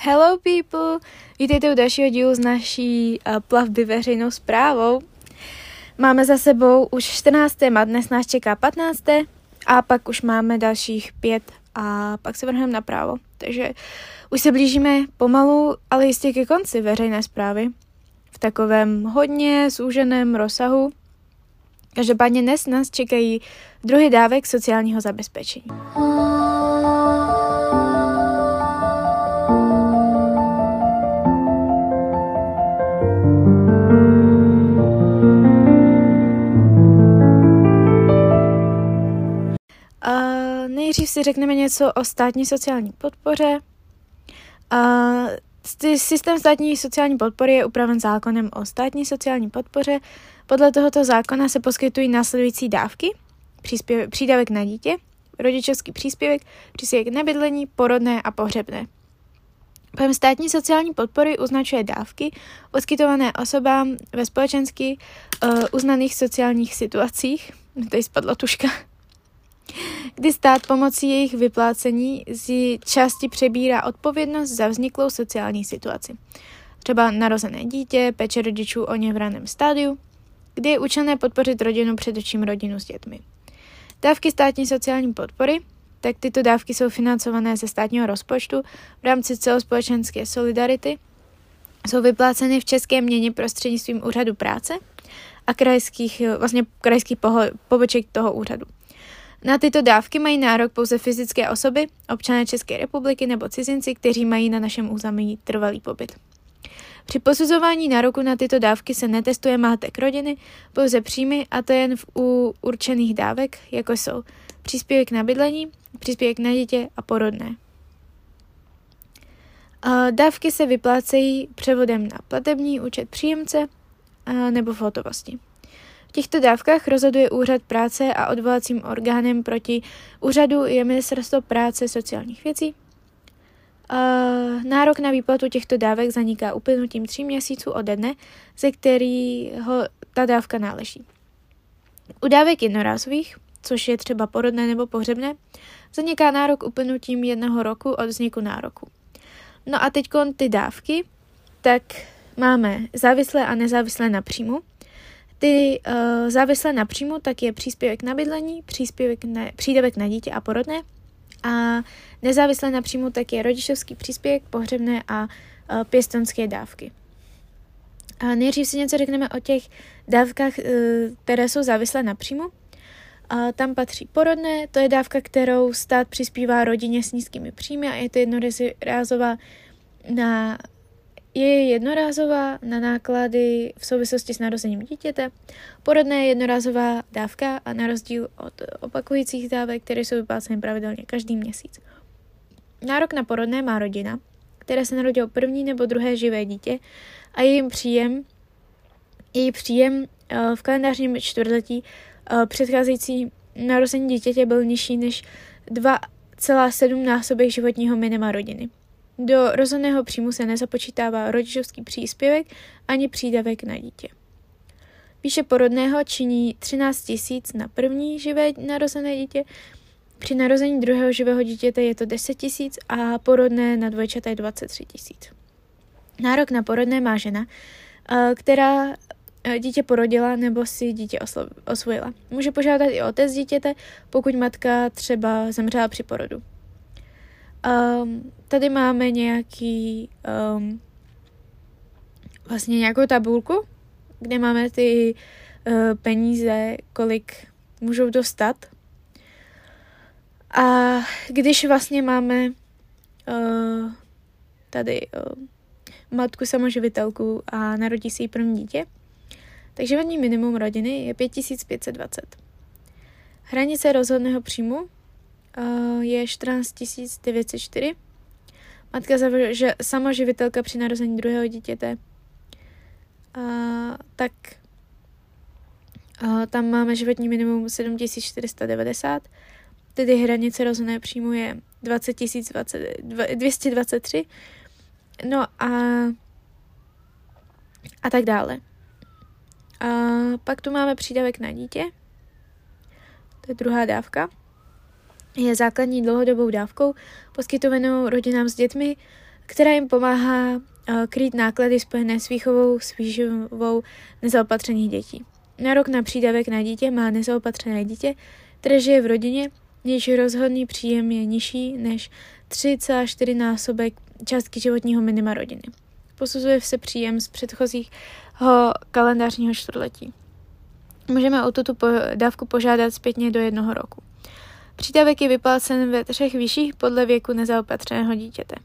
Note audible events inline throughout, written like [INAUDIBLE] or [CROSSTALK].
Hello people! Vítejte u dalšího dílu z naší uh, plavby veřejnou zprávou. Máme za sebou už 14. a dnes nás čeká 15. a pak už máme dalších pět a pak se vrhneme napravo. Takže už se blížíme pomalu, ale jistě ke konci veřejné zprávy. V takovém hodně zúženém rozsahu. Každopádně dnes nás čekají druhý dávek sociálního zabezpečení. Nejdřív si řekneme něco o státní sociální podpoře. Systém státní sociální podpory je upraven zákonem o státní sociální podpoře. Podle tohoto zákona se poskytují následující dávky. Příspěvek, přídavek na dítě, rodičovský příspěvek, příspěvek na bydlení, porodné a pohřebné. Pojem státní sociální podpory označuje dávky poskytované osobám ve společensky uh, uznaných sociálních situacích. [LAUGHS] Tady spadla tuška kdy stát pomocí jejich vyplácení z části přebírá odpovědnost za vzniklou sociální situaci. Třeba narozené dítě, péče rodičů o ně v raném stádiu, kdy je účelné podpořit rodinu, především rodinu s dětmi. Dávky státní sociální podpory, tak tyto dávky jsou financované ze státního rozpočtu v rámci celospolečenské solidarity, jsou vypláceny v české měně prostřednictvím úřadu práce a krajských, vlastně krajských poboček toho úřadu. Na tyto dávky mají nárok pouze fyzické osoby, občané České republiky nebo cizinci, kteří mají na našem území trvalý pobyt. Při posuzování nároku na tyto dávky se netestuje mátek rodiny, pouze příjmy a to jen v u určených dávek, jako jsou příspěvek na bydlení, příspěvek na dítě a porodné. Dávky se vyplácejí převodem na platební účet příjemce nebo v hotovosti. V těchto dávkách rozhoduje Úřad práce a odvolacím orgánem proti úřadu je Ministerstvo práce sociálních věcí. Nárok na výplatu těchto dávek zaniká uplynutím tří měsíců ode dne, ze kterého ta dávka náleží. U dávek jednorázových, což je třeba porodné nebo pohřebné, zaniká nárok uplynutím jednoho roku od vzniku nároku. No a teď ty dávky, tak máme závislé a nezávislé na příjmu. Ty uh, závislé na příjmu, tak je příspěvek na bydlení, příspěvek na, přídavek na dítě a porodné. A nezávislé na příjmu, tak je rodičovský příspěvek, pohřebné a uh, pěstonské dávky. A nejdřív si něco řekneme o těch dávkách, uh, které jsou závislé na příjmu. A tam patří porodné, to je dávka, kterou stát přispívá rodině s nízkými příjmy a je to jednorázová na je jednorázová na náklady v souvislosti s narozením dítěte. Porodné je jednorázová dávka a na rozdíl od opakujících dávek, které jsou vypláceny pravidelně každý měsíc. Nárok na porodné má rodina, která se narodilo první nebo druhé živé dítě a jejím příjem, její příjem eh, v kalendářním čtvrtletí eh, předcházející narození dítěte byl nižší než 2,7 násobek životního minima rodiny. Do rozhodného příjmu se nezapočítává rodičovský příspěvek ani přídavek na dítě. Výše porodného činí 13 tisíc na první živé narozené dítě, při narození druhého živého dítěte je to 10 tisíc a porodné na dvojčata je 23 tisíc. Nárok na porodné má žena, která dítě porodila nebo si dítě osvojila. Může požádat i otec dítěte, pokud matka třeba zemřela při porodu. Um, tady máme nějaký um, vlastně nějakou tabulku, kde máme ty uh, peníze, kolik můžou dostat. A když vlastně máme uh, tady uh, matku samoživitelku a narodí si jí první dítě, takže životní minimum rodiny je 5520. Hranice rozhodného příjmu je 14 904. Matka že samoživitelka při narození druhého dítěte. Uh, tak uh, tam máme životní minimum 7490, tedy hranice rozhodné příjmu je 20 223. No a a tak dále. A pak tu máme přídavek na dítě. To je druhá dávka je základní dlouhodobou dávkou poskytovanou rodinám s dětmi, která jim pomáhá krýt náklady spojené s výchovou s výživou nezaopatřených dětí. Nárok na přídavek na dítě má nezaopatřené dítě, které žije v rodině, jejíž rozhodný příjem je nižší než 3,4 násobek částky životního minima rodiny. Posuzuje se příjem z předchozího kalendářního čtvrtletí. Můžeme o tuto dávku požádat zpětně do jednoho roku. Přídavek je vyplácen ve třech výších podle věku nezaopatřeného dítěte.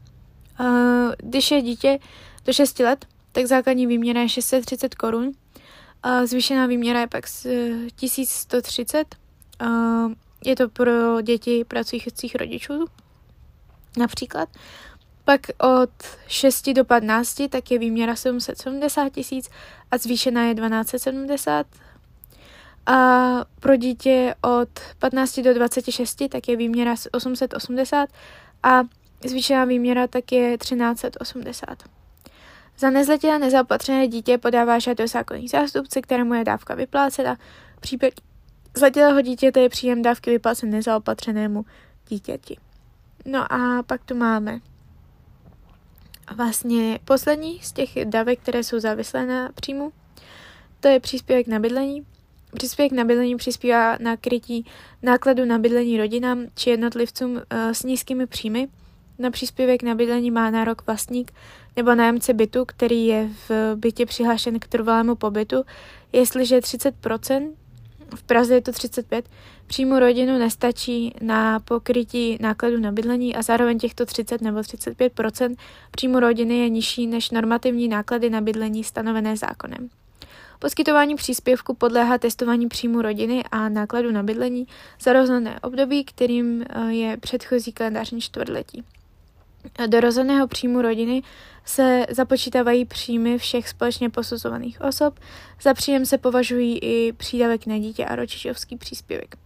Když je dítě do 6 let, tak základní výměra je 630 korun, a zvýšená výměra je pak 1130. Je to pro děti pracujících rodičů například. Pak od 6 do 15 tak je výměra 770 tisíc a zvýšená je 1270. A pro dítě od 15 do 26 tak je výměra 880 a zvýšená výměra tak je 1380. Za nezletilé nezaopatřené dítě podává žádost zákonný zástupce, kterému je dávka vyplácena. V případě zletilého dítěte je příjem dávky vyplácen nezaopatřenému dítěti. No a pak tu máme vlastně poslední z těch dávek, které jsou závislé na příjmu. To je příspěvek na bydlení. Příspěvek na bydlení přispívá na krytí nákladu na bydlení rodinám či jednotlivcům eh, s nízkými příjmy. Na příspěvek na bydlení má nárok vlastník nebo nájemce bytu, který je v bytě přihlášen k trvalému pobytu, jestliže 30%, v Praze je to 35, příjmu rodinu nestačí na pokrytí nákladů na bydlení a zároveň těchto 30 nebo 35% příjmu rodiny je nižší než normativní náklady na bydlení stanovené zákonem. Poskytování příspěvku podléhá testování příjmu rodiny a nákladu na bydlení za rozhodné období, kterým eh, je předchozí kalendářní čtvrtletí. Do rozhodného příjmu rodiny se započítávají příjmy všech společně posuzovaných osob. Za příjem se považují i přídavek na dítě a rodičovský příspěvek.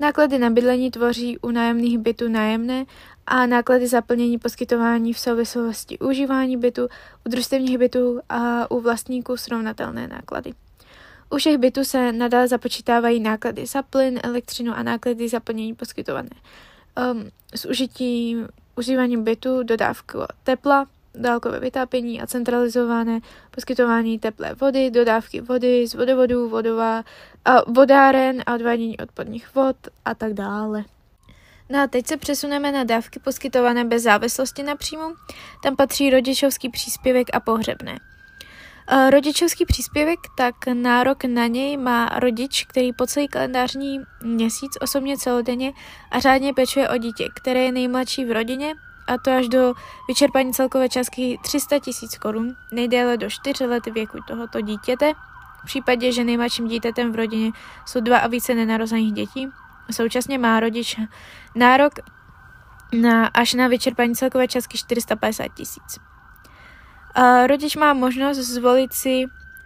Náklady na bydlení tvoří u nájemných bytů nájemné a náklady zaplnění poskytování v souvislosti užívání bytu, u družstevních bytů a u vlastníků srovnatelné náklady. U všech bytů se nadále započítávají náklady za plyn, elektřinu a náklady zaplnění poskytované um, s užitím užíváním bytu, dodávku tepla, dálkové vytápění a centralizované poskytování teplé vody, dodávky vody z vodovodů, vodová, a vodáren a odvádění odpadních vod a tak dále. No a teď se přesuneme na dávky poskytované bez závislosti na příjmu. Tam patří rodičovský příspěvek a pohřebné. Rodičovský příspěvek, tak nárok na něj má rodič, který po celý kalendářní měsíc osobně celodenně a řádně pečuje o dítě, které je nejmladší v rodině a to až do vyčerpání celkové částky 300 tisíc korun, nejdéle do 4 let věku tohoto dítěte. V případě, že nejmladším dítětem v rodině jsou dva a více nenarozených dětí, současně má rodič nárok na, až na vyčerpání celkové částky 450 tisíc. Rodič má možnost zvolit si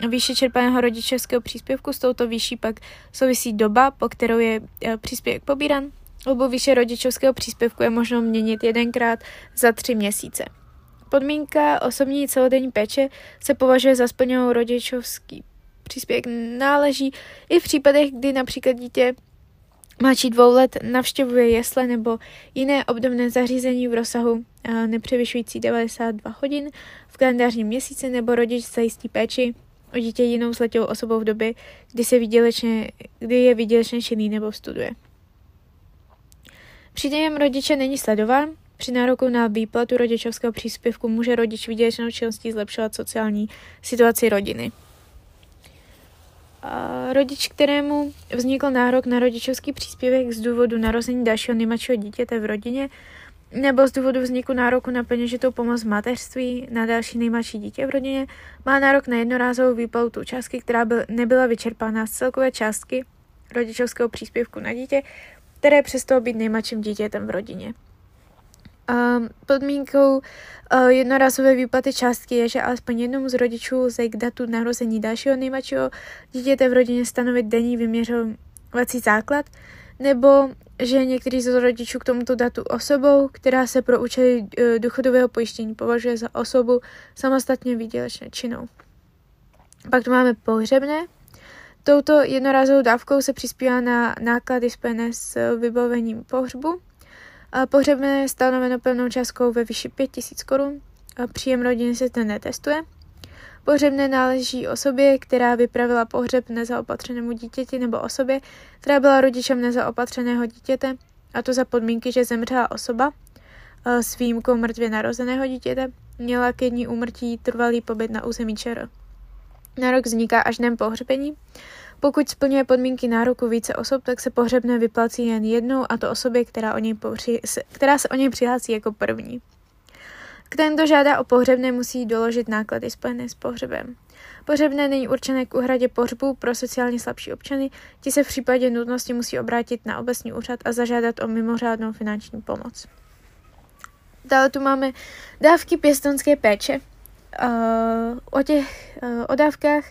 výše čerpaného rodičovského příspěvku, s touto výší pak souvisí doba, po kterou je e, příspěvek pobíran. Obu výše rodičovského příspěvku je možno měnit jedenkrát za tři měsíce. Podmínka osobní celodenní péče se považuje za splněnou rodičovský příspěvek náleží i v případech, kdy například dítě mladší dvou let navštěvuje jesle nebo jiné obdobné zařízení v rozsahu eh, nepřevyšující 92 hodin v kalendářním měsíci nebo rodič zajistí péči o dítě jinou zletilou osobou v době, kdy, se výdělečně, kdy je výdělečně činný nebo studuje. Příjem rodiče není sledován. Při nároku na výplatu rodičovského příspěvku může rodič výdělečnou činností zlepšovat sociální situaci rodiny. A rodič, kterému vznikl nárok na rodičovský příspěvek z důvodu narození dalšího nejmladšího dítěte v rodině nebo z důvodu vzniku nároku na peněžitou pomoc v mateřství na další nejmladší dítě v rodině, má nárok na jednorázovou výplatu částky, která byl, nebyla vyčerpána z celkové částky rodičovského příspěvku na dítě, které přestalo být nejmladším dítětem v rodině. Um, podmínkou uh, jednorázové výplaty částky je, že alespoň jednomu z rodičů lze k datu narození dalšího nejmladšího dítěte v rodině stanovit denní vyměřovací základ, nebo že některý z rodičů k tomuto datu osobou, která se pro účely uh, důchodového pojištění považuje za osobu samostatně výdělečně činnou. Pak tu máme pohřebné. Touto jednorázovou dávkou se přispívá na náklady spojené s vybavením pohřbu Pohřebné je stanoveno pevnou částkou ve výši 5000 korun. příjem rodiny se to netestuje. Pohřebné náleží osobě, která vypravila pohřeb nezaopatřenému dítěti nebo osobě, která byla rodičem nezaopatřeného dítěte, a to za podmínky, že zemřela osoba s výjimkou mrtvě narozeného dítěte, měla ke dní úmrtí trvalý pobyt na území ČR. Nárok vzniká až dnem pohřbení. Pokud splňuje podmínky nároku více osob, tak se pohřebné vyplácí jen jednou a to osobě, která, o něj pohři, která se o něj přihlásí jako první. Ten, kdo žádá o pohřebné, musí doložit náklady spojené s pohřebem. Pohřebné není určené k úhradě pohřbu pro sociálně slabší občany, ti se v případě nutnosti musí obrátit na obecní úřad a zažádat o mimořádnou finanční pomoc. Dále tu máme dávky pěstonské péče. Uh, o těch uh, o dávkách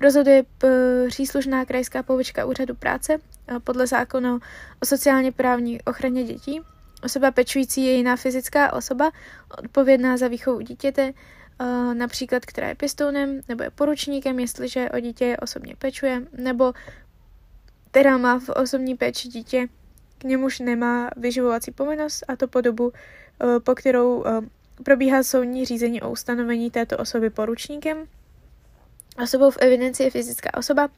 rozhoduje příslušná krajská pobočka úřadu práce podle zákona o sociálně právní ochraně dětí. Osoba pečující je jiná fyzická osoba, odpovědná za výchovu dítěte, například která je pěstounem nebo je poručníkem, jestliže o dítě osobně pečuje, nebo která má v osobní péči dítě, k němuž nemá vyživovací povinnost a to po dobu Eh, po kterou eh, probíhá soudní řízení o ustanovení této osoby poručníkem. Osobou v evidenci je fyzická osoba,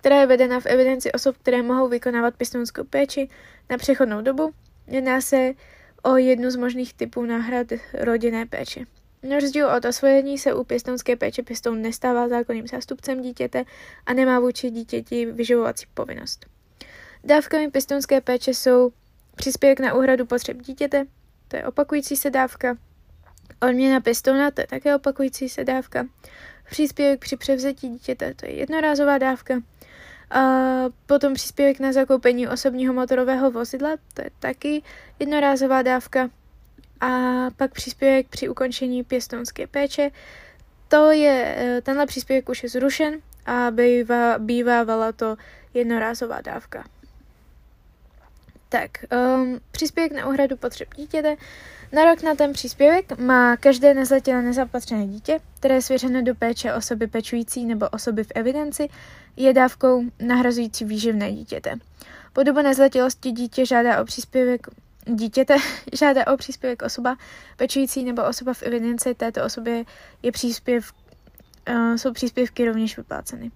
která je vedena v evidenci osob, které mohou vykonávat pěstounskou péči na přechodnou dobu. Jedná se o jednu z možných typů náhrad rodinné péče. Na rozdíl od osvojení se u pěstounské péče pěstoun nestává zákonným zástupcem dítěte a nemá vůči dítěti vyživovací povinnost. Dávkami pěstounské péče jsou příspěvek na úhradu potřeb dítěte, to je opakující se dávka. Odměna pěstouna, to je také opakující se dávka. Příspěvek při převzetí dítěte, to je jednorázová dávka. A potom příspěvek na zakoupení osobního motorového vozidla, to je taky jednorázová dávka. A pak příspěvek při ukončení pěstounské péče, to je, e, tenhle příspěvek už je zrušen a bývá, bývávala to jednorázová dávka. Tak, um, příspěvek na úhradu potřeb dítěte. Na rok na ten příspěvek má každé nezletilé nezapatřené dítě, které je svěřeno do péče osoby pečující nebo osoby v evidenci, je dávkou nahrazující výživné dítěte. Po dobu nezletilosti dítě žádá o příspěvek dítěte [LAUGHS] žádá o příspěvek osoba pečující nebo osoba v evidenci této osobě je příspěv, uh, jsou příspěvky rovněž vypláceny.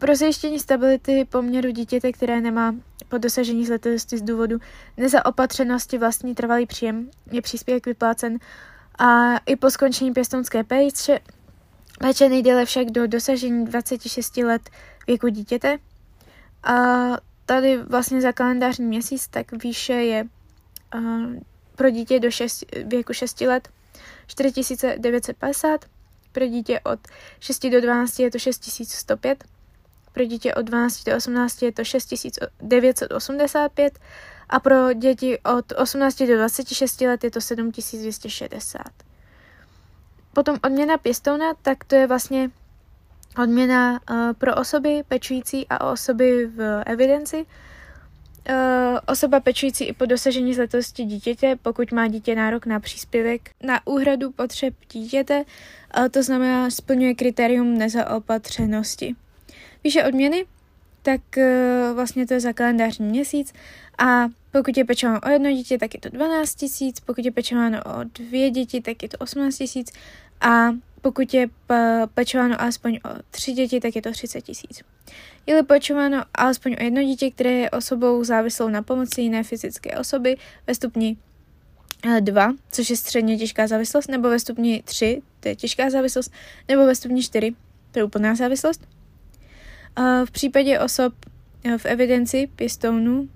Pro zajištění stability poměru dítěte, které nemá po dosažení zletilosti z důvodu nezaopatřenosti vlastní trvalý příjem je příspěvek vyplácen a i po skončení pěstounské péče, péče nejdéle však do dosažení 26 let věku dítěte. A tady vlastně za kalendářní měsíc tak výše je pro dítě do 6, věku 6 let 4950, pro dítě od 6 do 12 je to 6105 pro dítě od 12 do 18 je to 6985 a pro děti od 18 do 26 let je to 7260. Potom odměna pěstouna, tak to je vlastně odměna uh, pro osoby pečující a osoby v evidenci. Uh, osoba pečující i po dosažení zletosti dítěte, pokud má dítě nárok na příspěvek na úhradu potřeb dítěte, uh, to znamená splňuje kritérium nezaopatřenosti výše odměny, tak uh, vlastně to je za kalendářní měsíc a pokud je pečováno o jedno dítě, tak je to 12 tisíc, pokud je pečováno o dvě děti, tak je to 18 tisíc a pokud je pečováno alespoň o tři děti, tak je to 30 tisíc. Je-li pečováno alespoň o jedno dítě, které je osobou závislou na pomoci jiné fyzické osoby ve stupni 2, eh, což je středně těžká závislost, nebo ve stupni 3, to je těžká závislost, nebo ve stupni 4, to je úplná závislost, v případě osob eh, v evidenci pěstounů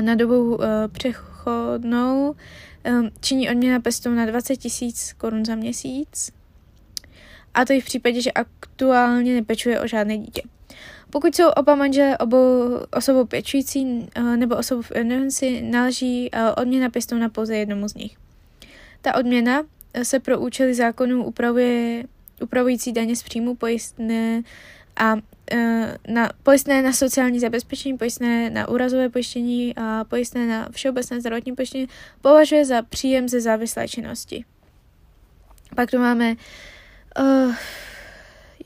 na dobu eh, přechodnou eh, činí odměna pěstouna 20 tisíc korun za měsíc. A to i v případě, že aktuálně nepečuje o žádné dítě. Pokud jsou oba manželé obou osobou pečující nebo osobou v evidenci, náleží odměna pěstouna pouze jednomu z nich. Ta odměna se pro účely zákonů upravuje upravující daně z příjmu pojistné a e, na pojistné na sociální zabezpečení, pojistné na úrazové pojištění a pojistné na všeobecné zdravotní pojištění považuje za příjem ze závislé činnosti. Pak tu máme uh,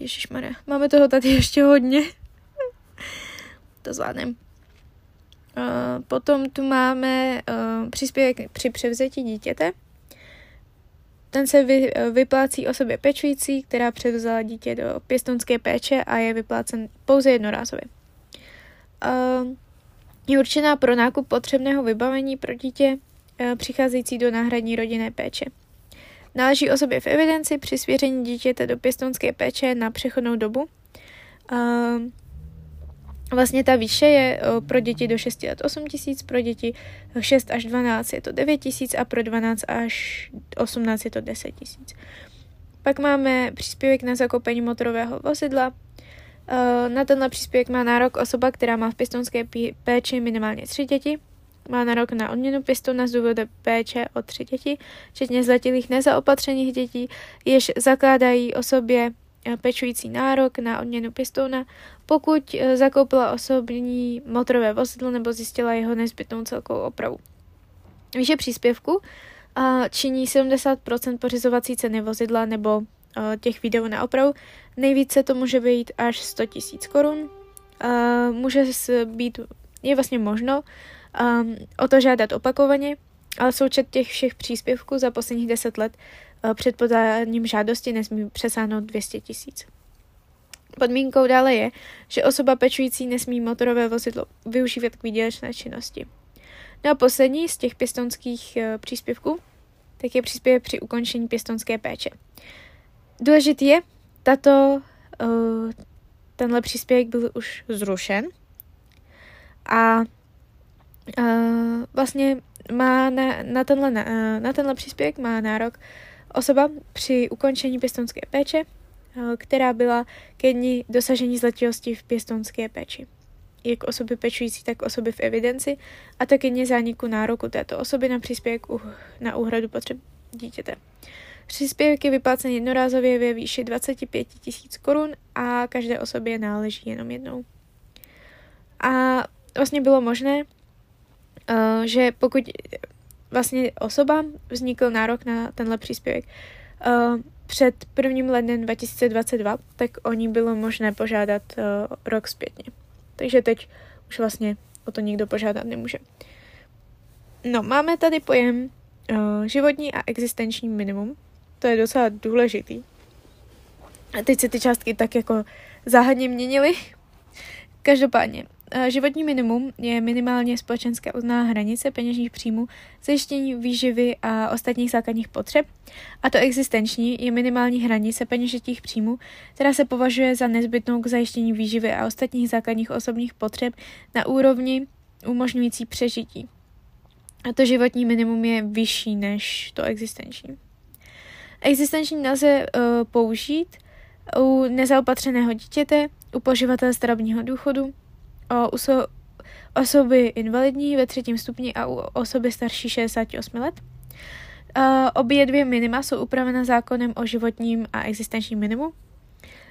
Ježišmarja, máme toho tady ještě hodně. [LAUGHS] to zvládnem. Uh, potom tu máme uh, příspěvek při převzetí dítěte. Ten se vy, vyplácí osobě pečující, která převzala dítě do pěstonské péče a je vyplácen pouze jednorázově. Je určená pro nákup potřebného vybavení pro dítě přicházející do náhradní rodinné péče. Náleží osobě v evidenci při svěření dítěte do pěstonské péče na přechodnou dobu. Vlastně ta výše je pro děti do 6 let 8 tisíc, pro děti 6 až 12 je to 9 tisíc a pro 12 až 18 je to 10 tisíc. Pak máme příspěvek na zakoupení motorového vozidla. Na tenhle příspěvek má nárok osoba, která má v pěstonské péči minimálně 3 děti. Má nárok na odměnu pěstouna z důvodu péče o 3 děti, včetně zletilých nezaopatřených dětí, jež zakládají osobě Eh, pečující nárok na odměnu pěstouna, pokud eh, zakoupila osobní motorové vozidlo nebo zjistila jeho nezbytnou celkovou opravu. Výše příspěvku eh, činí 70% pořizovací ceny vozidla nebo těch videů na opravu. Nejvíce to může být až 100 000 korun. Může být, je vlastně možno o to žádat opakovaně, ale součet těch všech příspěvků za posledních 10 let Eh, před podáním žádosti nesmí přesáhnout 200 tisíc. Podmínkou dále je, že osoba pečující nesmí motorové vozidlo využívat k výdělečné činnosti. No a poslední z těch pěstonských uh, příspěvků, tak je příspěvek při ukončení pěstonské péče. Důležitý je, tato, uh, tenhle příspěvek byl už zrušen a vlastně má na, na, tenhle, na tenhle příspěvek má nárok Osoba při ukončení pěstonské péče, eh, která byla ke dní dosažení zletilosti v pěstonské péči. Jak osoby pečující, tak osoby v evidenci a také dně zániku nároku této osoby na příspěvek na úhradu potřeb dítěte. Příspěvek je vyplácen jednorázově ve výši 25 tisíc korun a každé osobě náleží jenom jednou. A vlastně bylo možné, eh, že pokud vlastně osoba vznikl nárok na tenhle příspěvek. Uh, před 1. lednem 2022, tak o ní bylo možné požádat uh, rok zpětně. Takže teď už vlastně o to nikdo požádat nemůže. No, máme tady pojem uh, životní a existenční minimum. To je docela důležitý. A teď se ty částky tak jako záhadně měnily. Každopádně, Životní minimum je minimálně společenská uzná hranice peněžních příjmů, zajištění výživy a ostatních základních potřeb. A to existenční je minimální hranice peněžitých příjmů, která se považuje za nezbytnou k zajištění výživy a ostatních základních osobních potřeb na úrovni umožňující přežití. A to životní minimum je vyšší než to existenční. Existenční nelze uh, použít u nezaopatřeného dítěte, u poživatele starobního důchodu, o uso- osoby invalidní ve třetím stupni a u osoby starší 68 let. Uh, obě dvě minima jsou upravena zákonem o životním a existenčním minimu.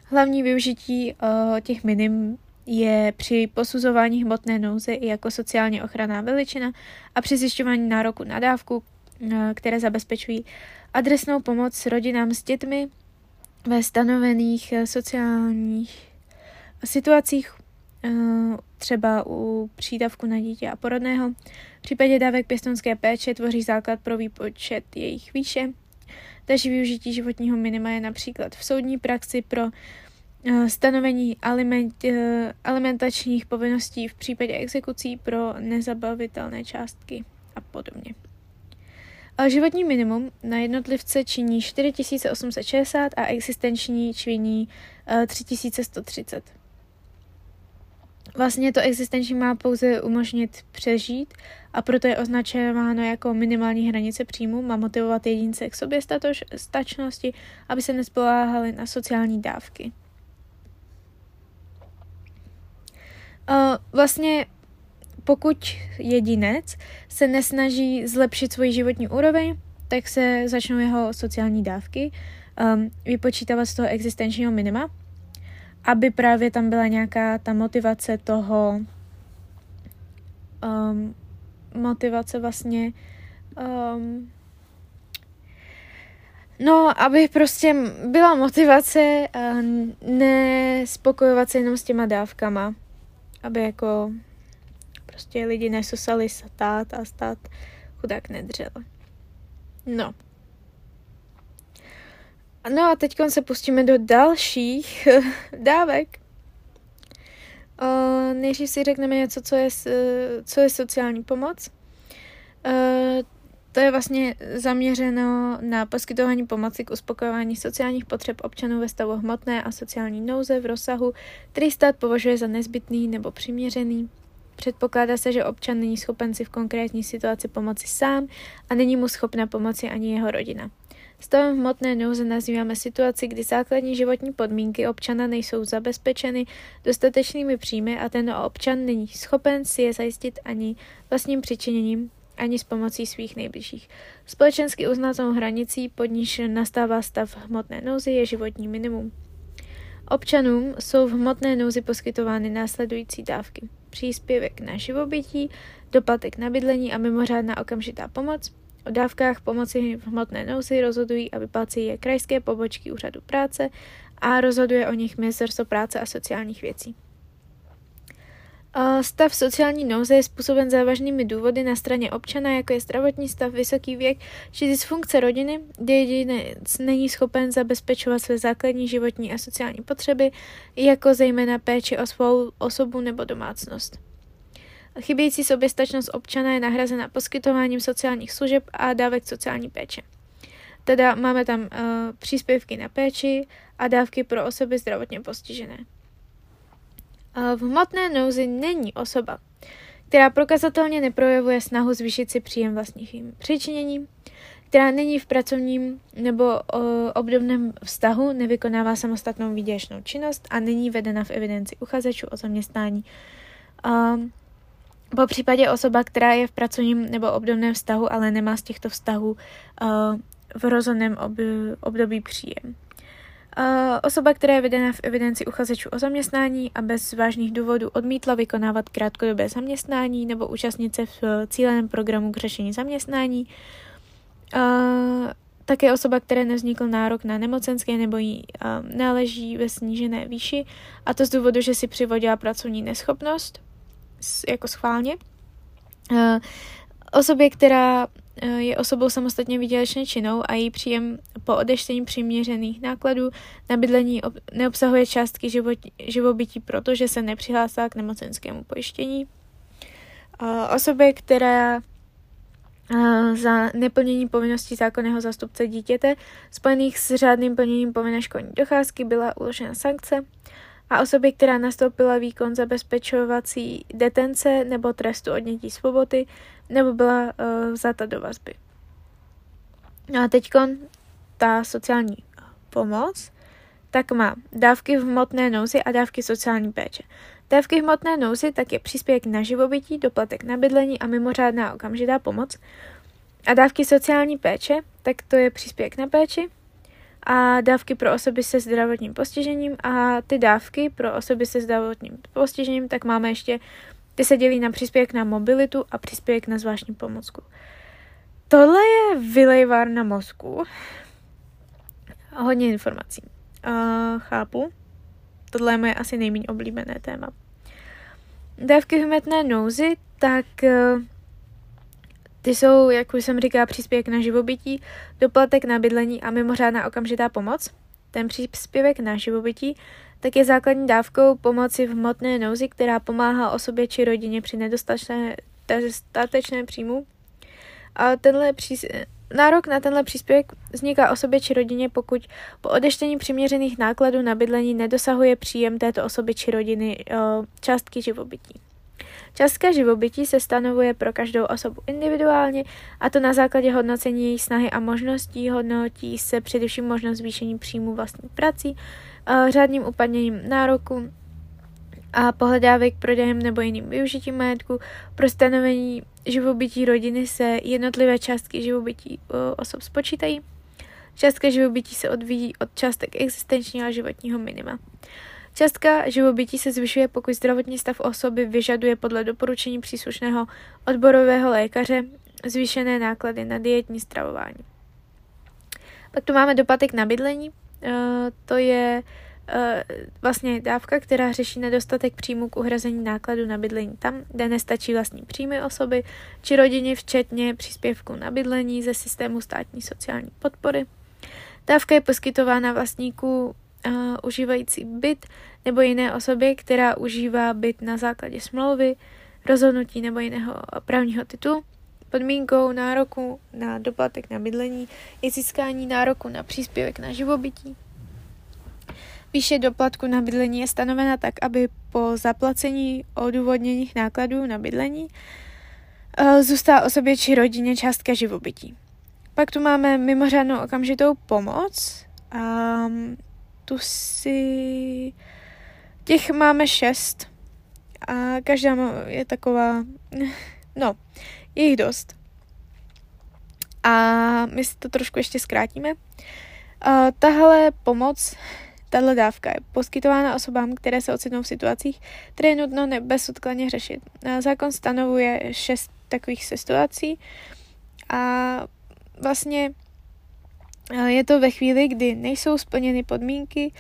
Hlavní využití uh, těch minim je při posuzování hmotné nouze i jako sociálně ochranná veličina a při zjišťování nároku na dávku, uh, které zabezpečují adresnou pomoc rodinám s dětmi ve stanovených sociálních situacích třeba u přídavku na dítě a porodného. V případě dávek pěstonské péče tvoří základ pro výpočet jejich výše. Další využití životního minima je například v soudní praxi pro eh, stanovení aliment, eh, alimentačních povinností v případě exekucí pro nezabavitelné částky a podobně. Ale životní minimum na jednotlivce činí 4860 a existenční činí 3130. Vlastně to existenční má pouze umožnit přežít a proto je označováno jako minimální hranice příjmu, má motivovat jedince k sobě statož, stačnosti, aby se nespoláhali na sociální dávky. Vlastně pokud jedinec se nesnaží zlepšit svoji životní úroveň, tak se začnou jeho sociální dávky um, vypočítávat z toho existenčního minima aby právě tam byla nějaká ta motivace toho, um, motivace vlastně, um, no, aby prostě byla motivace uh, nespokojovat se jenom s těma dávkama, aby jako prostě lidi nesosali stát a stát chudák nedřel. No. No a teď se pustíme do dalších [LAUGHS] dávek. Uh, nejdřív si řekneme něco, co je, co je sociální pomoc. To je vlastně zaměřeno na poskytování pomoci k uspokojování sociálních potřeb občanů ve stavu hmotné a sociální nouze v rozsahu, který stát považuje za nezbytný nebo přiměřený. Předpokládá se, že občan není schopen si v konkrétní situaci pomoci sám a není mu schopna pomoci ani jeho rodina. Stavem hmotné nouze nazýváme situaci, kdy základní životní podmínky občana nejsou zabezpečeny dostatečnými příjmy a ten občan není schopen si je zajistit ani vlastním přičiněním, ani s pomocí svých nejbližších. Společensky uznatou hranicí, pod níž nastává stav hmotné nouzy, je životní minimum. Občanům jsou v hmotné nouzi poskytovány následující dávky. Příspěvek na živobytí, doplatek na bydlení a mimořádná okamžitá pomoc. O dávkách pomoci v hmotné nouzi rozhodují a vyplácí je krajské pobočky úřadu práce a rozhoduje o nich Ministerstvo práce a sociálních věcí. Stav sociální nouze je způsoben závažnými důvody na straně občana, jako je zdravotní stav, vysoký věk či dysfunkce rodiny, kde jedinec není schopen zabezpečovat své základní životní a sociální potřeby, jako zejména péči o svou osobu nebo domácnost. Chybějící soběstačnost občana je nahrazena poskytováním sociálních služeb a dávek sociální péče. Teda máme tam uh, příspěvky na péči a dávky pro osoby zdravotně postižené. V hmotné nouzi není osoba, která prokazatelně neprojevuje snahu zvýšit si příjem vlastním přičiněním, která není v pracovním nebo o, obdobném vztahu, nevykonává samostatnou výdělečnou činnost a není vedena v evidenci uchazečů o zaměstnání. Um, po případě osoba, která je v pracovním nebo obdobném vztahu, ale nemá z těchto vztahů uh, v rozhodném ob, období příjem. Uh, osoba, která je vedena v evidenci uchazečů o zaměstnání a bez vážných důvodů odmítla vykonávat krátkodobé zaměstnání nebo účastnit se v cíleném programu k řešení zaměstnání. Uh, také osoba, které nevznikl nárok na nemocenské nebo jí uh, náleží ve snížené výši, a to z důvodu, že si přivodila pracovní neschopnost, jako schválně. Uh, osobě, která Eh, je osobou samostatně výdělečně činnou a její příjem po odeštění přiměřených nákladů na bydlení neobsahuje částky život, živobytí, protože se nepřihlásila k nemocenskému pojištění. Osobě, která eh, za neplnění povinností zákonného zástupce dítěte spojených s řádným plněním povinné školní docházky byla uložena sankce a osobě, která nastoupila výkon zabezpečovací detence nebo trestu odnětí svobody, nebo byla uh, vzata do vazby. No a teď ta sociální pomoc, tak má dávky v hmotné nouzi a dávky sociální péče. Dávky v hmotné nouzi tak je příspěvek na živobytí, doplatek na bydlení a mimořádná okamžitá pomoc. A dávky sociální péče, tak to je příspěvek na péči, a dávky pro osoby se zdravotním postižením a ty dávky pro osoby se zdravotním postižením, tak máme ještě, ty se dělí na příspěvek na mobilitu a příspěvek na zvláštní pomocku. Tohle je vylejvárna mozku. Hodně informací. Uh, chápu. Tohle je moje asi nejméně oblíbené téma. Dávky hmetné nouzy, tak uh, ty jsou, jak už jsem říkala, příspěvek na živobytí, doplatek na bydlení a mimořádná okamžitá pomoc. Ten příspěvek na živobytí tak je základní dávkou pomoci v hmotné nouzi, která pomáhá osobě či rodině při nedostatečném příjmu. A tenhle přís... Nárok na tenhle příspěvek vzniká osobě či rodině, pokud po odeštění přiměřených nákladů na bydlení nedosahuje příjem této osoby či rodiny částky živobytí. Částka živobytí se stanovuje pro každou osobu individuálně a to na základě hodnocení její snahy a možností. Hodnotí se především možnost zvýšení příjmu vlastní prací, řádným upadněním nároku a pohledávek prodejem nebo jiným využitím majetku. Pro stanovení živobytí rodiny se jednotlivé částky živobytí osob spočítají. Částka živobytí se odvíjí od částek existenčního a životního minima. Částka živobytí se zvyšuje, pokud zdravotní stav osoby vyžaduje podle doporučení příslušného odborového lékaře zvýšené náklady na dietní stravování. Pak tu máme doplatek na bydlení. Eh, to je eh, vlastně dávka, která řeší nedostatek příjmu k uhrazení nákladu na bydlení tam, kde nestačí vlastní příjmy osoby či rodině, včetně příspěvku na bydlení ze systému státní sociální podpory. Dávka je poskytována vlastníku uh, užívající byt nebo jiné osobě, která užívá byt na základě smlouvy, rozhodnutí nebo jiného právního titulu. Podmínkou nároku na doplatek na bydlení je získání nároku na příspěvek na živobytí. Výše doplatku na bydlení je stanovena tak, aby po zaplacení odůvodněných nákladů na bydlení uh, zůstala osobě či rodině částka živobytí. Pak tu máme mimořádnou okamžitou pomoc. Tu si... Těch máme šest. A každá je taková... [LAUGHS] No, je jich dost. A my si to trošku ještě zkrátíme. Uh, tahle pomoc, tahle dávka je poskytována osobám, které se ocitnou v situacích, které je nutno bezodkladně řešit. Zákon stanovuje šest takových situací a vlastně je to ve chvíli, kdy nejsou splněny podmínky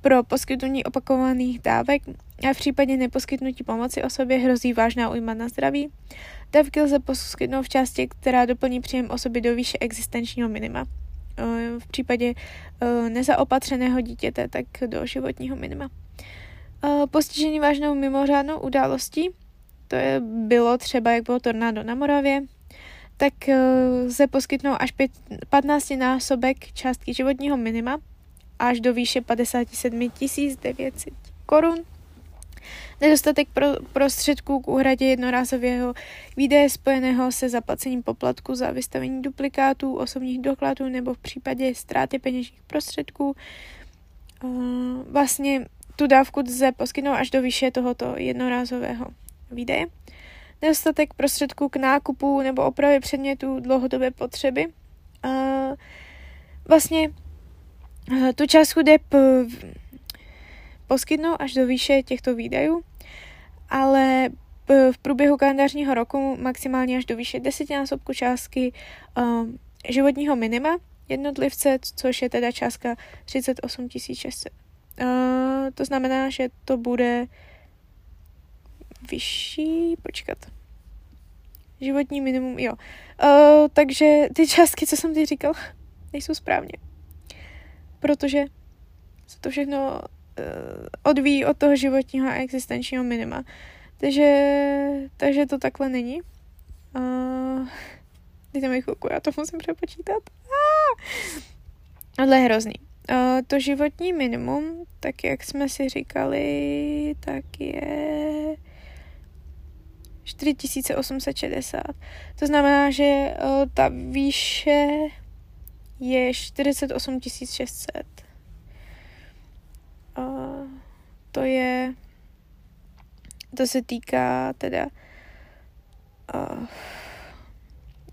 pro poskytnutí opakovaných dávek a v případě neposkytnutí pomoci osobě hrozí vážná újma na zdraví. Dávky lze poskytnout v části, která doplní příjem osoby do výše existenčního minima. Eh, v případě eh, nezaopatřeného dítěte, tak do životního minima. Postižení vážnou mimořádnou událostí, to je, bylo třeba, jak bylo tornádo na Moravě, tak lze poskytnout až 15 násobek částky životního minima až do výše 57 900 korun. Nedostatek pro, prostředků k úhradě jednorázového výdaje spojeného se zaplacením poplatku za vystavení duplikátů, osobních dokladů nebo v případě ztráty peněžních prostředků. Vlastně tu dávku lze poskytnout až do výše tohoto jednorázového výdaje nedostatek prostředků k nákupu nebo opravě předmětů dlouhodobé potřeby. Vlastně tu částchu jde poskytnout až do výše těchto výdajů, ale v průběhu kalendářního roku maximálně až do výše desetinásobku částky um, životního minima jednotlivce, což je teda částka 38 600. Uh, to znamená, že to bude vyšší, počkat, životní minimum, jo. Uh, takže ty částky, co jsem ti říkal, [LAUGHS] nejsou správně. Protože se to všechno uh, odvíjí od toho životního a existenčního minima. Takže, takže to takhle není. Uh, [LAUGHS] dejte mi chvilku, já to musím přepočítat. Ah! Je hrozný. Uh, to životní minimum, tak jak jsme si říkali, tak je 4860. To znamená, že uh, ta výše je 48 600. Uh, to je, to se týká teda uh,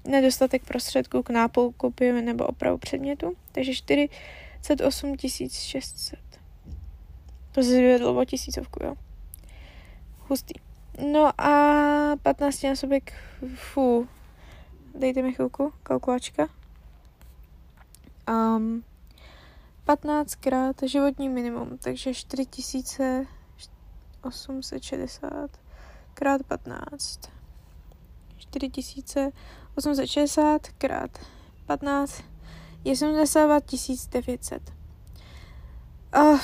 nedostatek prostředků k nápolkopě nebo opravu předmětu, takže 48 600. To se zvědlo o tisícovku, jo. Hustý. No a 15 násobek, fú, dejte mi chvilku, kalkulačka. Um, 15 krát životní minimum, takže 4860 krát 15. 4860 krát 15 je 72 900. Uh,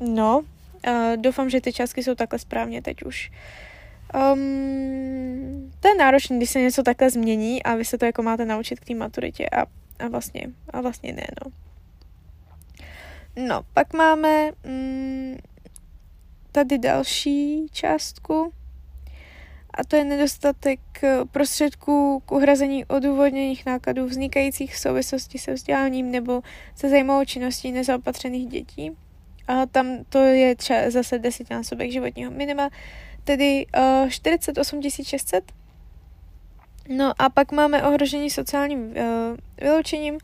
no, Uh, doufám, že ty částky jsou takhle správně teď už. Um, to je náročné, když se něco takhle změní a vy se to jako máte naučit k té maturitě a, a vlastně, a vlastně ne, no. No, pak máme mm, tady další částku a to je nedostatek eh, prostředků k uhrazení odůvodněných nákladů vznikajících v souvislosti se vzděláním nebo se zajímavou činností nezaopatřených dětí. A tam to je třeba zase desetinásobek životního minima, tedy uh, 48 600. No a pak máme ohrožení sociálním uh, vyloučením.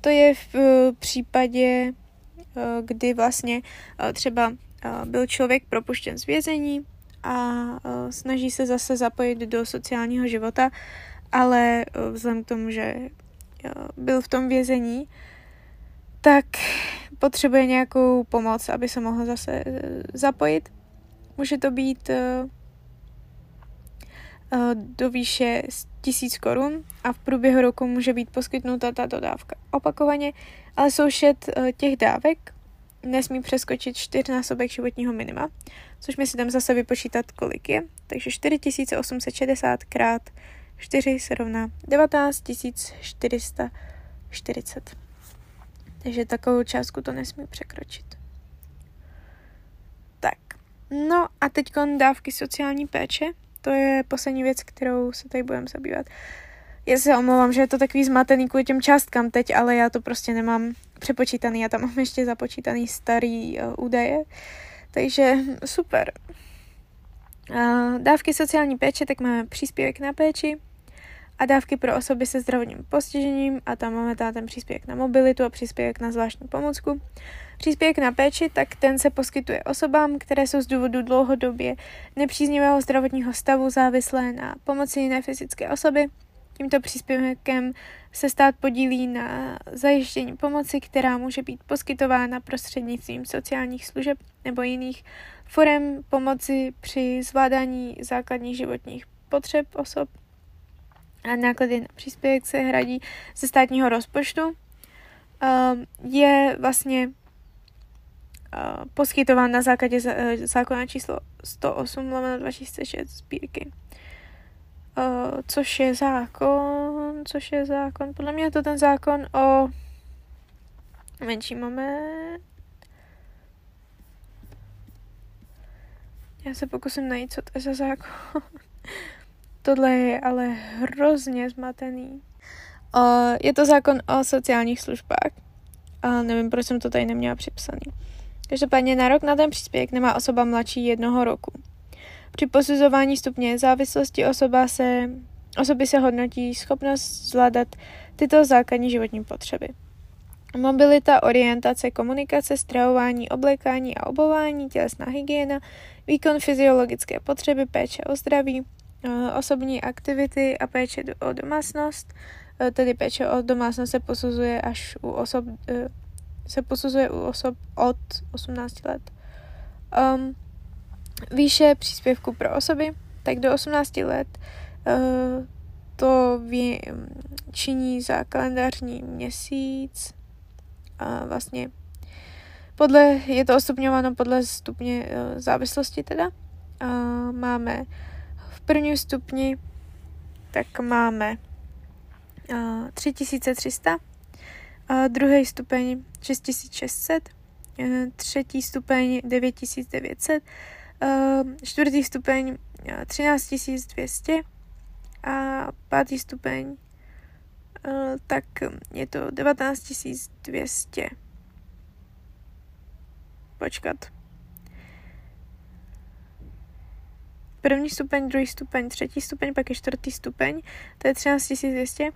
To je v uh, případě, uh, kdy vlastně uh, třeba uh, byl člověk propuštěn z vězení a uh, snaží se zase zapojit do sociálního života, ale uh, vzhledem k tomu, že uh, byl v tom vězení, tak potřebuje nějakou pomoc, aby se mohl zase eh, zapojit. Může to být uh, do výše 1000 korun a v průběhu roku může být poskytnuta tato dávka opakovaně, ale soušet těch dávek nesmí přeskočit čtyřnásobek životního minima, což mi si tam zase vypočítat, kolik je. Takže 4860 krát 4 se rovná 19 440. Takže takovou částku to nesmí překročit. Tak, no a teď dávky sociální péče. To je poslední věc, kterou se tady budeme zabývat. Já se omlouvám, že je to takový zmatený kvůli těm částkám teď, ale já to prostě nemám přepočítaný. Já tam mám ještě započítaný starý uh, údaje. Takže super. Uh, dávky sociální péče, tak máme příspěvek na péči, a dávky pro osoby se zdravotním postižením a tam máme tam ten příspěvek na mobilitu a příspěvek na zvláštní pomocku. Příspěvek na péči, tak ten se poskytuje osobám, které jsou z důvodu dlouhodobě nepříznivého zdravotního stavu závislé na pomoci jiné fyzické osoby. Tímto příspěvkem se stát podílí na zajištění pomoci, která může být poskytována prostřednictvím sociálních služeb nebo jiných forem pomoci při zvládání základních životních potřeb osob a náklady na příspěvek se hradí ze státního rozpočtu. Um, je vlastně uh, poskytován na základě uh, zákona číslo 108 lomeno 2006 sbírky. Uh, což je zákon, což je zákon, podle mě je to ten zákon o menší moment. Já se pokusím najít, co to je za zákon. [LAUGHS] Tohle je ale hrozně zmatený. Uh, je to zákon o sociálních službách. Ale nevím, proč jsem to tady neměla připsaný. Každopádně nárok na ten příspěvek nemá osoba mladší jednoho roku. Při posuzování stupně závislosti osoba se, osoby se hodnotí schopnost zvládat tyto základní životní potřeby. Mobilita, orientace, komunikace, stravování, oblékání a obování, tělesná hygiena, výkon fyziologické potřeby, péče o zdraví, osobní aktivity a péče o domácnost. Eh, tedy péče o domácnost se posuzuje až u osob, eh, se posuzuje u osob od 18 let. Um, výše příspěvku pro osoby, tak do 18 let uh, to vě, činí za kalendářní měsíc a vlastně podle, je to ostupňováno podle stupně uh, závislosti teda. Uh, máme prvním stupni tak máme uh, 3300, uh, druhý stupeň 6600, uh, třetí stupeň 9900, uh, čtvrtý stupeň uh, 13200 a pátý stupeň tak je to 19200. Počkat. První stupeň, druhý stupeň, třetí stupeň, pak je čtvrtý stupeň, to je 13 200.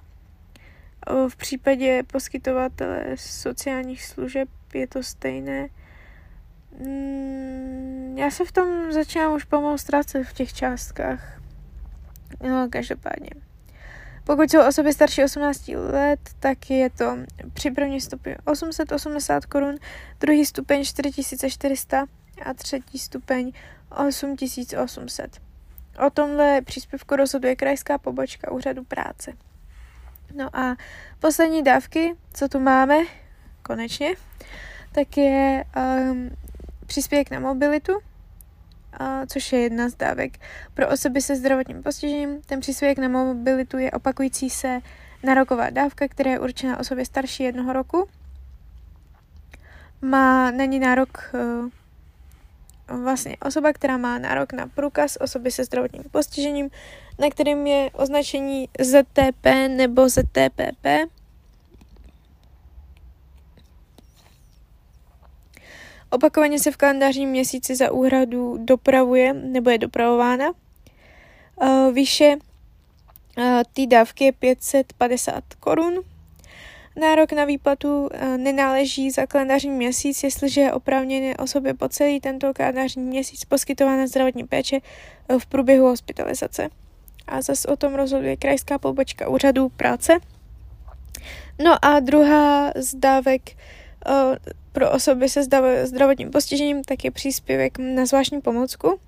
V případě poskytovatele sociálních služeb je to stejné. Mm, já se v tom začínám už pomalu ztrácet v těch částkách. No, každopádně. Pokud jsou osoby starší 18 let, tak je to při první stupni 880 korun, druhý stupeň 4400 a třetí stupeň 8800. O tomhle příspěvku rozhoduje krajská pobočka úřadu práce. No a poslední dávky, co tu máme, konečně, tak je um, příspěvek na mobilitu, uh, což je jedna z dávek pro osoby se zdravotním postižením. Ten příspěvek na mobilitu je opakující se nároková dávka, která je určena osobě starší jednoho roku. Má na ní nárok uh, vlastně osoba, která má nárok na průkaz osoby se zdravotním postižením, na kterým je označení ZTP nebo ZTPP. Opakovaně se v kalendářním měsíci za úhradu dopravuje nebo je dopravována. Výše té dávky je 550 korun Nárok na výplatu eh, nenáleží za kalendářní měsíc, jestliže je oprávněné osobě po celý tento kalendářní měsíc poskytována zdravotní péče eh, v průběhu hospitalizace. A zase o tom rozhoduje krajská pobočka úřadu práce. No a druhá z dávek eh, pro osoby se zdravotním postižením tak je příspěvek na zvláštní pomocku.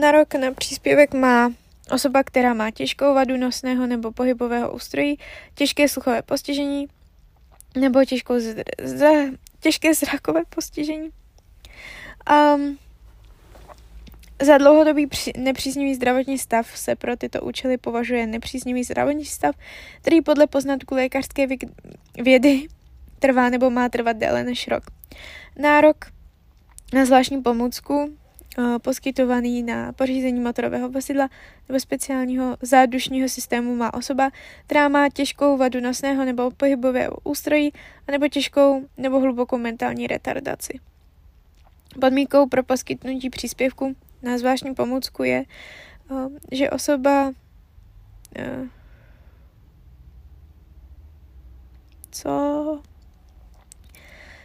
Nárok na příspěvek má osoba, která má těžkou vadu nosného nebo pohybového ústrojí, těžké sluchové postižení nebo těžkou zr- z- těžké zrakové postižení. Um, za dlouhodobý při- nepříznivý zdravotní stav se pro tyto účely považuje nepříznivý zdravotní stav, který podle poznatků lékařské vědy trvá nebo má trvat déle než rok. Nárok na zvláštní pomůcku poskytovaný na pořízení motorového vozidla nebo speciálního zádušního systému má osoba, která má těžkou vadu nosného nebo pohybového ústrojí, nebo těžkou nebo hlubokou mentální retardaci. Podmínkou pro poskytnutí příspěvku na zvláštní pomůcku je, eh, že osoba eh, co?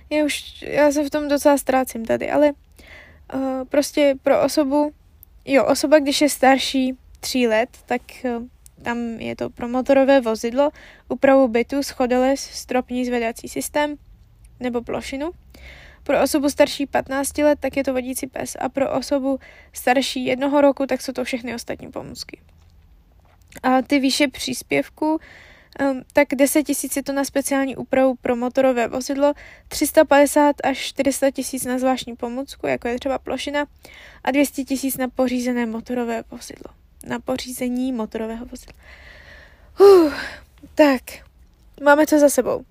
Já už, já se v tom docela ztrácím tady, ale uh, prostě pro osobu, jo, osoba, když je starší tří let, tak uh, tam je to pro motorové vozidlo, úpravu bytu, schodeles, stropní zvedací systém nebo plošinu. Pro osobu starší 15 let, tak je to vodící pes a pro osobu starší jednoho roku, tak jsou to všechny ostatní pomůcky. A ty výše příspěvku tak 10 tisíc je to na speciální úpravu pro motorové vozidlo, 350 až 400 tisíc na zvláštní pomůcku, jako je třeba plošina, a 200 tisíc na pořízené motorové vozidlo. Na pořízení motorového vozidla. Uh, tak, máme to za sebou.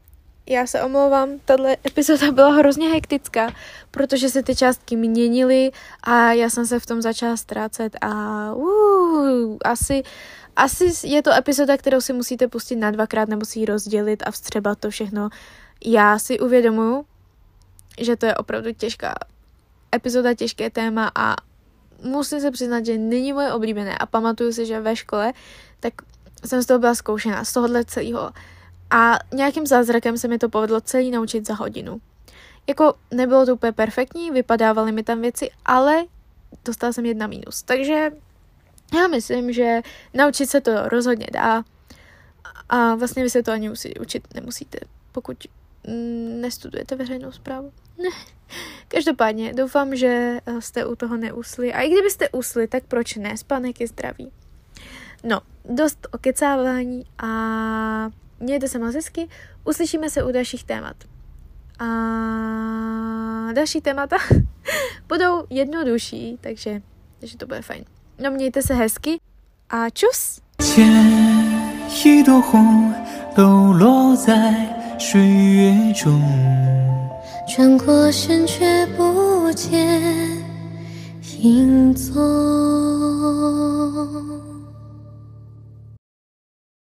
Já se omlouvám, tahle epizoda byla hrozně hektická, protože se ty částky měnily a já jsem se v tom začala ztrácet a uh, asi asi je to epizoda, kterou si musíte pustit na dvakrát nebo si ji rozdělit a vstřebat to všechno. Já si uvědomuju, že to je opravdu těžká epizoda, těžké téma a musím se přiznat, že není moje oblíbené a pamatuju si, že ve škole, tak jsem z toho byla zkoušená, z tohohle celého. A nějakým zázrakem se mi to povedlo celý naučit za hodinu. Jako nebylo to úplně perfektní, vypadávaly mi tam věci, ale dostala jsem jedna mínus. Takže já myslím, že naučit se to rozhodně dá a vlastně vy se to ani musí, učit nemusíte, pokud mm, nestudujete veřejnou zprávu. Každopádně doufám, že eh, jste u toho neusli a i kdybyste usli, tak proč ne? Spánek je zdravý. No, dost o kecávání a mějte se moc hezky. Uslyšíme se u dalších témat. A další témata [LAUGHS] budou jednodušší, takže, takže to bude fajn. No mějte se hezky a čus! 一朵红抖落在水月中，转过身却不见影踪。